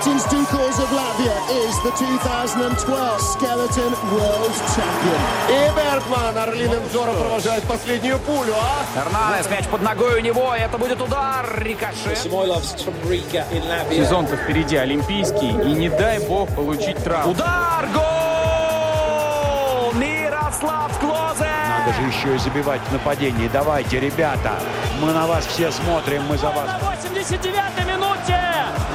Martins Dukals of Latvia is the 2012 Skeleton World Champion. И Бергман орлиным взором провожает последнюю пулю, а? Эрнанес, мяч под ногой у него, это будет удар, рикошет. Сезон-то впереди олимпийский, и не дай бог получить травму. Удар, гол! Мирослав Клозе! Надо же еще и забивать в нападении. Давайте, ребята, мы на вас все смотрим, мы за вас. На 89-й минуте!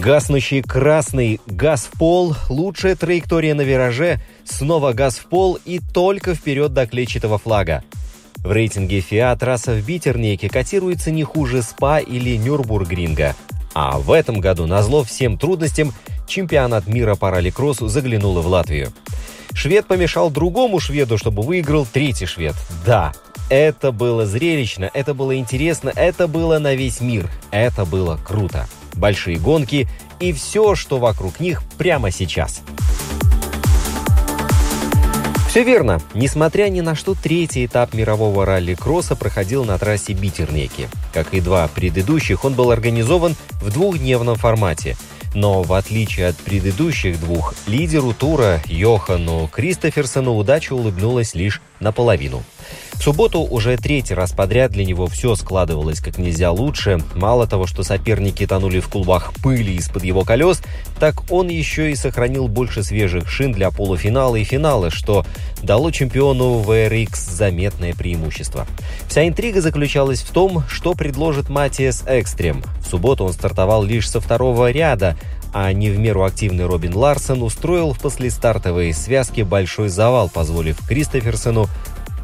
Гаснущий красный газ в пол, лучшая траектория на вираже, снова газ в пол и только вперед до клетчатого флага. В рейтинге FIA трасса в Битернике котируется не хуже СПА или Нюрбургринга. А в этом году, на зло всем трудностям, чемпионат мира по ралли-кроссу заглянула в Латвию. Швед помешал другому шведу, чтобы выиграл третий швед. Да, это было зрелищно, это было интересно, это было на весь мир, это было круто большие гонки и все, что вокруг них прямо сейчас. Все верно. Несмотря ни на что, третий этап мирового ралли-кросса проходил на трассе Битернеки. Как и два предыдущих, он был организован в двухдневном формате. Но в отличие от предыдущих двух, лидеру тура Йохану Кристоферсону удача улыбнулась лишь наполовину. В субботу уже третий раз подряд для него все складывалось как нельзя лучше. Мало того, что соперники тонули в клубах пыли из-под его колес, так он еще и сохранил больше свежих шин для полуфинала и финала, что дало чемпиону VRX заметное преимущество. Вся интрига заключалась в том, что предложит Матиас Экстрем. В субботу он стартовал лишь со второго ряда, а не в меру активный Робин Ларсон устроил в послестартовой связке большой завал, позволив Кристоферсону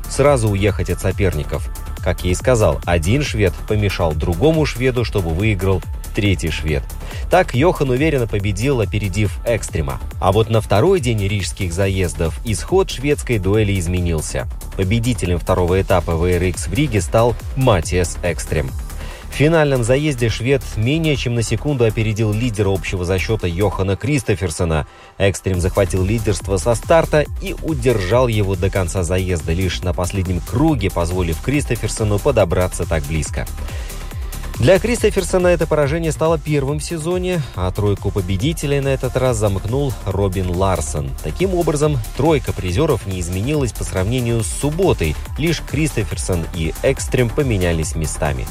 сразу уехать от соперников. Как я и сказал, один швед помешал другому шведу, чтобы выиграл третий швед. Так Йохан уверенно победил, опередив Экстрима. А вот на второй день рижских заездов исход шведской дуэли изменился. Победителем второго этапа VRX в Риге стал Матиас Экстрим. В финальном заезде швед менее чем на секунду опередил лидера общего зачета Йохана Кристоферсона. Экстрим захватил лидерство со старта и удержал его до конца заезда, лишь на последнем круге позволив Кристоферсону подобраться так близко. Для Кристоферсона это поражение стало первым в сезоне, а тройку победителей на этот раз замкнул Робин Ларсон. Таким образом, тройка призеров не изменилась по сравнению с субботой, лишь Кристоферсон и Экстрем поменялись местами.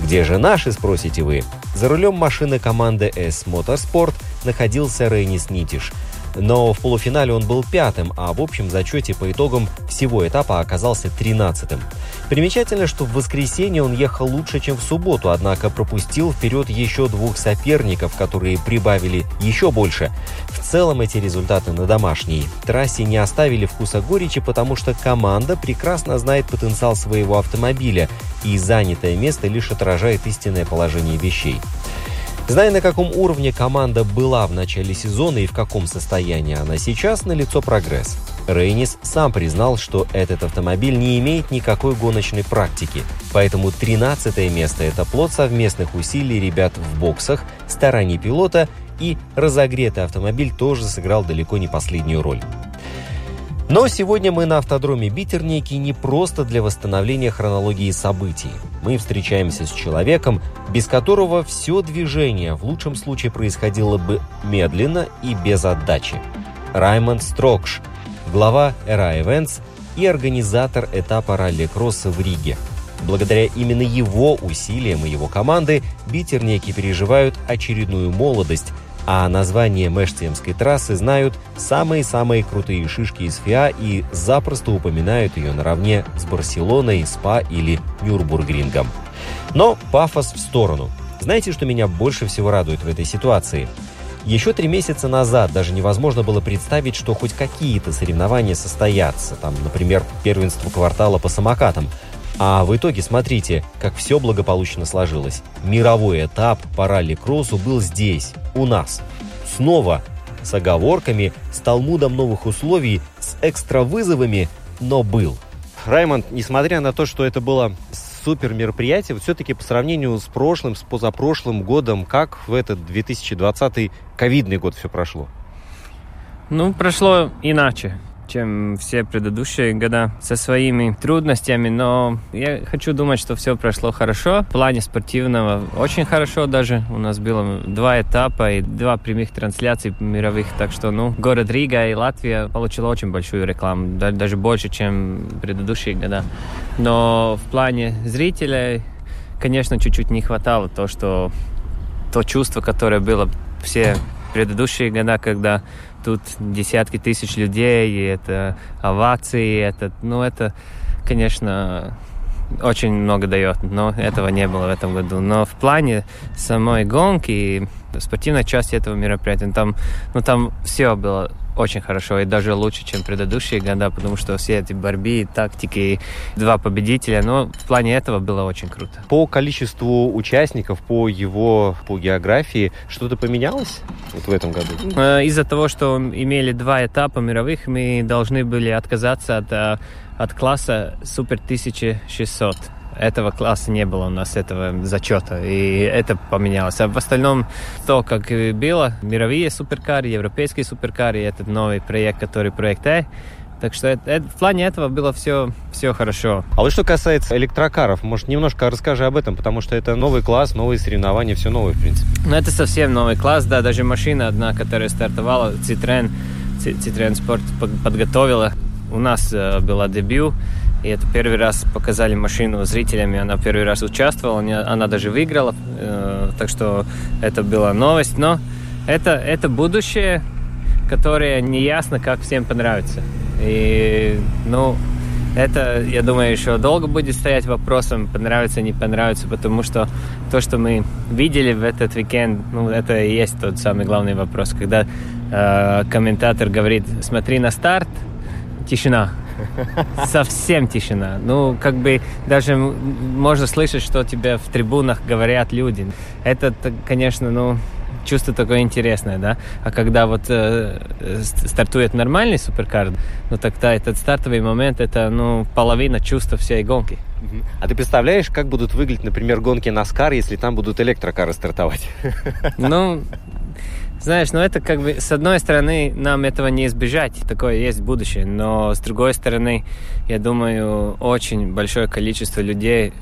Где же наши, спросите вы? За рулем машины команды S Motorsport находился Рейнис Нитиш. Но в полуфинале он был пятым, а в общем зачете по итогам всего этапа оказался тринадцатым. Примечательно, что в воскресенье он ехал лучше, чем в субботу, однако пропустил вперед еще двух соперников, которые прибавили еще больше. Целом эти результаты на домашней трассе не оставили вкуса горечи, потому что команда прекрасно знает потенциал своего автомобиля, и занятое место лишь отражает истинное положение вещей. Зная, на каком уровне команда была в начале сезона и в каком состоянии она сейчас, налицо прогресс. Рейнис сам признал, что этот автомобиль не имеет никакой гоночной практики, поэтому 13 место – это плод совместных усилий ребят в боксах, стараний пилота и разогретый автомобиль тоже сыграл далеко не последнюю роль. Но сегодня мы на автодроме Битерники не просто для восстановления хронологии событий. Мы встречаемся с человеком, без которого все движение в лучшем случае происходило бы медленно и без отдачи. Раймонд Строкш, глава Era Events и организатор этапа ралли-кросса в Риге. Благодаря именно его усилиям и его команды битерники переживают очередную молодость – а название Мэштемской трассы знают самые-самые крутые шишки из ФИА и запросто упоминают ее наравне с Барселоной, СПА или Нюрбургрингом. Но пафос в сторону. Знаете, что меня больше всего радует в этой ситуации? Еще три месяца назад даже невозможно было представить, что хоть какие-то соревнования состоятся. Там, например, первенство квартала по самокатам. А в итоге смотрите, как все благополучно сложилось. Мировой этап по ралли-кроссу был здесь, у нас. Снова с оговорками, с талмудом новых условий, с экстра вызовами, но был. Раймонд, несмотря на то, что это было супер мероприятие, вот все-таки по сравнению с прошлым, с позапрошлым годом, как в этот 2020 ковидный год все прошло? Ну, прошло иначе чем все предыдущие года со своими трудностями, но я хочу думать, что все прошло хорошо. В плане спортивного очень хорошо даже. У нас было два этапа и два прямых трансляций мировых, так что, ну, город Рига и Латвия получила очень большую рекламу, даже больше, чем предыдущие года. Но в плане зрителей, конечно, чуть-чуть не хватало то, что то чувство, которое было все предыдущие года, когда тут десятки тысяч людей, и это овации, это, ну, это, конечно, очень много дает, но этого не было в этом году. Но в плане самой гонки и спортивной части этого мероприятия, там, ну, там все было очень хорошо и даже лучше, чем предыдущие года, потому что все эти борьбы, тактики, два победителя, но в плане этого было очень круто. По количеству участников, по его, по географии, что-то поменялось вот в этом году? Э, из-за того, что имели два этапа мировых, мы должны были отказаться от, э, от класса Супер 1600 этого класса не было у нас, этого зачета, и это поменялось. А в остальном то, как и было, мировые суперкары, европейские суперкары, этот новый проект, который проект А, так что это, это, в плане этого было все, все хорошо. А вот что касается электрокаров, может, немножко расскажи об этом, потому что это новый класс, новые соревнования, все новое, в принципе. Ну, это совсем новый класс, да, даже машина одна, которая стартовала, Citroen, Citroen Sport подготовила. У нас э, была дебют, и это первый раз показали машину зрителям, и она первый раз участвовала, она даже выиграла, э, так что это была новость. Но это, это будущее, которое неясно, как всем понравится. И, ну, это, я думаю, еще долго будет стоять вопросом, понравится, не понравится, потому что то, что мы видели в этот уикенд, ну, это и есть тот самый главный вопрос. Когда э, комментатор говорит, смотри на старт, тишина, Совсем тишина. Ну, как бы даже можно слышать, что тебе в трибунах говорят люди. Это, конечно, ну, чувство такое интересное, да. А когда вот э, стартует нормальный суперкар, ну тогда этот стартовый момент это ну половина чувства всей гонки. А ты представляешь, как будут выглядеть, например, гонки на Скар, если там будут электрокары стартовать? Ну, знаешь, ну это как бы, с одной стороны, нам этого не избежать, такое есть будущее, но с другой стороны, я думаю, очень большое количество людей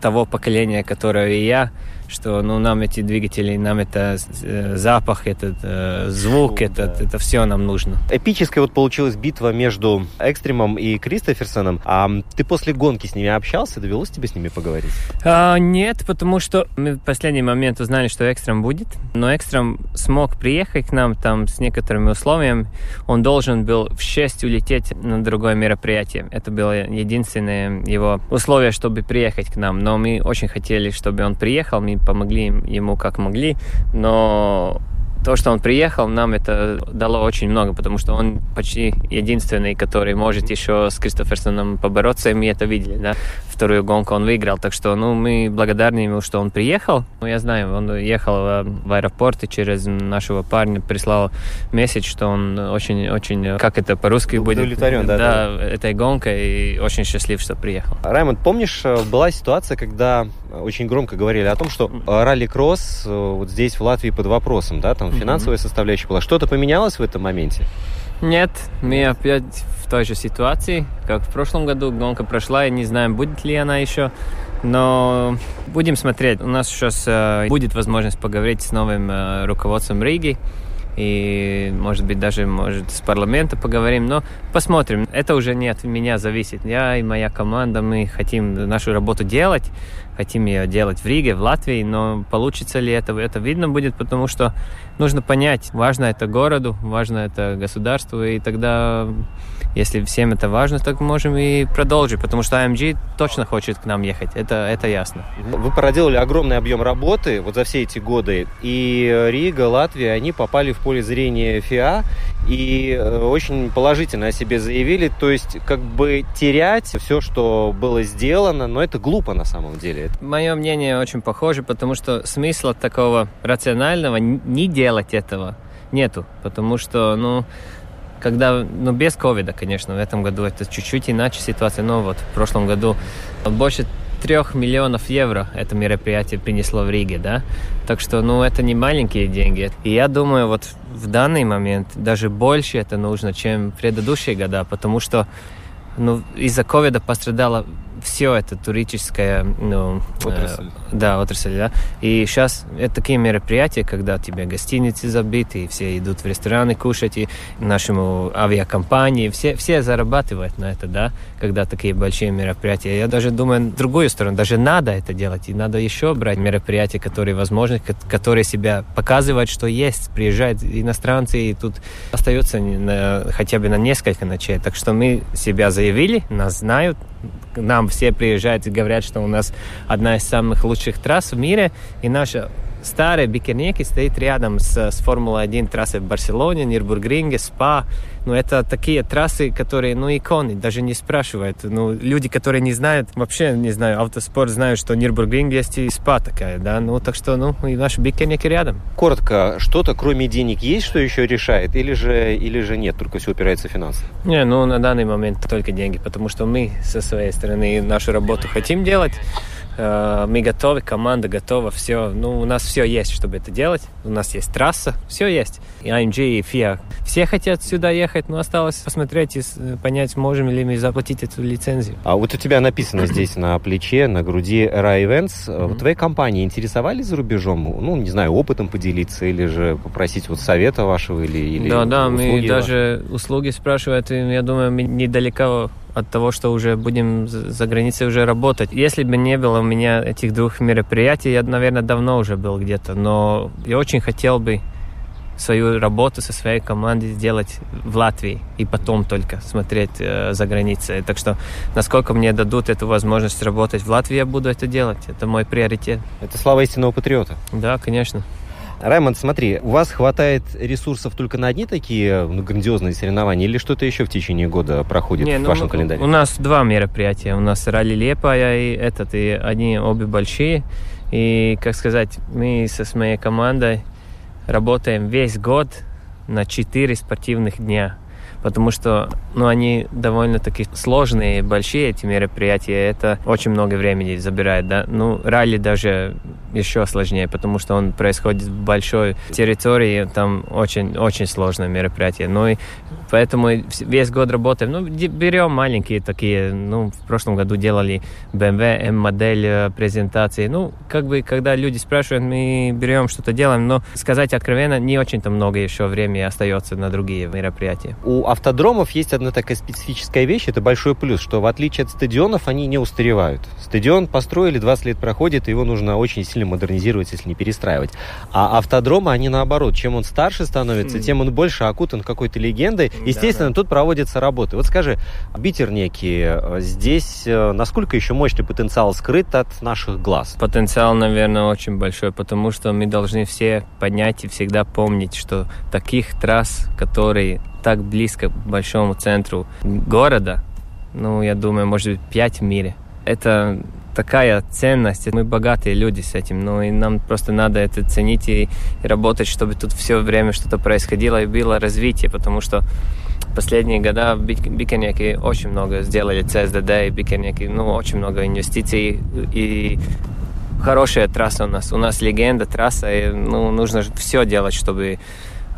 того поколения, которое и я, что ну, нам эти двигатели, нам это э, запах, этот э, звук, Шум, этот, да. это все нам нужно. Эпическая вот получилась битва между Экстримом и Кристоферсоном. А ты после гонки с ними общался? Довелось тебе с ними поговорить? А, нет, потому что мы в последний момент узнали, что Экстрем будет. Но Экстрем смог приехать к нам там с некоторыми условиями. Он должен был в 6 улететь на другое мероприятие. Это было единственное его условие, чтобы приехать к нам. Но мы очень хотели, чтобы он приехал. Мы помогли ему как могли, но то, что он приехал, нам это дало очень много, потому что он почти единственный, который может еще с Кристоферсоном побороться, и мы это видели, да. Вторую гонку он выиграл, так что, ну, мы благодарны ему, что он приехал. Ну, я знаю, он ехал в аэропорт и через нашего парня прислал месседж, что он очень-очень, как это по-русски будет? Удовлетворен, да, да, да. этой гонкой, и очень счастлив, что приехал. Раймонд, помнишь, была ситуация, когда очень громко говорили о том, что ралли-кросс э, вот здесь в Латвии под вопросом, да, там финансовая составляющая была. Что-то поменялось в этом моменте? Нет, мы опять в той же ситуации, как в прошлом году. Гонка прошла, и не знаем, будет ли она еще. Но будем смотреть. У нас сейчас э, будет возможность поговорить с новым э, руководством Риги. И, может быть, даже может, с парламента поговорим. Но посмотрим. Это уже не от меня зависит. Я и моя команда, мы хотим нашу работу делать хотим ее делать в Риге, в Латвии, но получится ли это, это видно будет, потому что нужно понять, важно это городу, важно это государству, и тогда, если всем это важно, так можем и продолжить, потому что AMG точно хочет к нам ехать, это, это ясно. Вы проделали огромный объем работы вот за все эти годы, и Рига, Латвия, они попали в поле зрения ФИА, и э, очень положительно о себе заявили, то есть как бы терять все, что было сделано, но это глупо на самом деле? Мое мнение очень похоже, потому что смысла такого рационального не делать этого нету, потому что, ну, когда, ну, без ковида, конечно, в этом году это чуть-чуть иначе ситуация, но вот в прошлом году больше трех миллионов евро это мероприятие принесло в Риге, да, так что, ну, это не маленькие деньги. И я думаю, вот в данный момент даже больше это нужно, чем предыдущие года, потому что ну, из-за ковида пострадало все это туристическое, ну, отрасль. Э, да, отрасль, да. И сейчас это такие мероприятия, когда тебе гостиницы забиты, и все идут в рестораны кушать, и нашему авиакомпании, все, все зарабатывают на это, да, когда такие большие мероприятия. Я даже думаю, в другую сторону, даже надо это делать, и надо еще брать мероприятия, которые возможны, которые себя показывают, что есть, приезжают иностранцы, и тут остаются на, хотя бы на несколько ночей. Так что мы себя заявили, нас знают, нам все приезжают и говорят, что у нас одна из самых лучших трасс в мире, и наша старый Бикернеки стоит рядом с, с Формулой-1 трассой в Барселоне, Нирбургринге, СПА. Ну, это такие трассы, которые, ну, иконы, даже не спрашивают. Ну, люди, которые не знают, вообще не знаю, автоспорт знают, что Нирбургринг есть и СПА такая, да. Ну, так что, ну, и наш Бикернеки рядом. Коротко, что-то кроме денег есть, что еще решает, или же, или же нет, только все упирается в финансы? Не, ну, на данный момент только деньги, потому что мы со своей стороны нашу работу хотим делать, мы готовы, команда готова, все. Ну, у нас все есть, чтобы это делать. У нас есть трасса, все есть. И AMG, и FIA. Все хотят сюда ехать, но осталось посмотреть и понять, можем ли мы заплатить эту лицензию. А вот у тебя написано здесь на плече, на груди RA Events. Mm-hmm. Вот твоей компании интересовались за рубежом? Ну, не знаю, опытом поделиться или же попросить вот совета вашего или, или Да, да, мы ваши? даже услуги спрашивают, и я думаю, мы недалеко от того, что уже будем за границей уже работать. Если бы не было у меня этих двух мероприятий, я, наверное, давно уже был где-то, но я очень хотел бы свою работу со своей командой сделать в Латвии и потом только смотреть э, за границей. Так что, насколько мне дадут эту возможность работать в Латвии, я буду это делать. Это мой приоритет. Это слава истинного патриота. Да, конечно. Раймонд, смотри, у вас хватает ресурсов только на одни такие ну, грандиозные соревнования или что-то еще в течение года проходит Не, в ну, вашем календаре? У нас два мероприятия. У нас ралли Лепая и этот, и они обе большие. И, как сказать, мы со с моей командой работаем весь год на четыре спортивных дня потому что ну, они довольно-таки сложные, большие эти мероприятия, это очень много времени забирает, да. Ну, ралли даже еще сложнее, потому что он происходит в большой территории, там очень-очень сложное мероприятие. Ну и поэтому весь год работаем. Ну, берем маленькие такие, ну, в прошлом году делали BMW M-модель э, презентации. Ну, как бы, когда люди спрашивают, мы берем что-то делаем, но сказать откровенно, не очень-то много еще времени остается на другие мероприятия. У автодромов есть одна такая специфическая вещь, это большой плюс, что в отличие от стадионов, они не устаревают. Стадион построили, 20 лет проходит, его нужно очень сильно модернизировать, если не перестраивать. А автодромы, они наоборот, чем он старше становится, тем он больше окутан какой-то легендой. Естественно, да, да. тут проводятся работы. Вот скажи, Битер некий, э, здесь э, насколько еще мощный потенциал скрыт от наших глаз? Потенциал, наверное, очень большой, потому что мы должны все поднять и всегда помнить, что таких трасс, которые так близко к большому центру города, ну, я думаю, может быть, пять в мире. Это такая ценность. Мы богатые люди с этим, но и нам просто надо это ценить и, и работать, чтобы тут все время что-то происходило и было развитие, потому что последние года в Бикернеке очень много сделали ЦСДД и Бикернеке, ну, очень много инвестиций и хорошая трасса у нас. У нас легенда трасса, и ну, нужно все делать, чтобы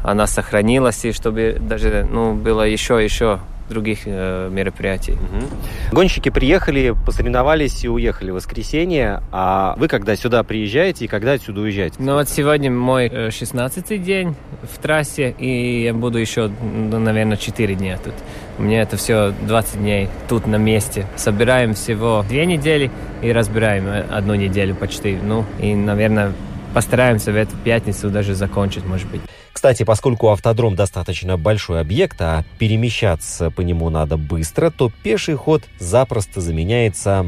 она сохранилась и чтобы даже ну, было еще еще других э, мероприятий. Угу. Гонщики приехали, посоревновались и уехали в воскресенье. А вы когда сюда приезжаете и когда отсюда уезжаете? Ну вот сегодня мой 16-й э, день в трассе, и я буду еще, ну, наверное, 4 дня тут. У меня это все 20 дней тут на месте. Собираем всего две недели и разбираем э, одну неделю почти. Ну, и, наверное, постараемся в эту пятницу даже закончить, может быть. Кстати, поскольку автодром достаточно большой объект, а перемещаться по нему надо быстро, то пеший ход запросто заменяется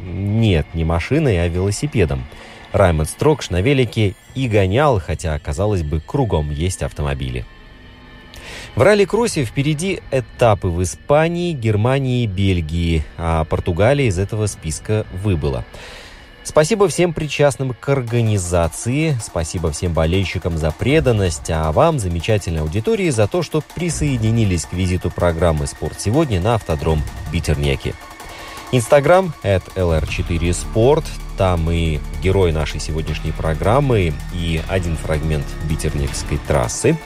нет, не машиной, а велосипедом. Раймонд Строкш на велике и гонял, хотя, казалось бы, кругом есть автомобили. В ралли-кроссе впереди этапы в Испании, Германии и Бельгии, а Португалия из этого списка выбыла. Спасибо всем причастным к организации, спасибо всем болельщикам за преданность, а вам, замечательной аудитории, за то, что присоединились к визиту программы «Спорт сегодня» на автодром Битернеки. Инстаграм – это LR4Sport. Там и герой нашей сегодняшней программы, и один фрагмент Битерникской трассы.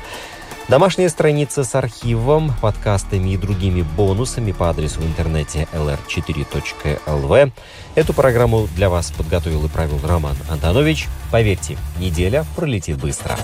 Домашняя страница с архивом, подкастами и другими бонусами по адресу в интернете lr4.lv. Эту программу для вас подготовил и правил Роман Антонович. Поверьте, неделя пролетит быстро.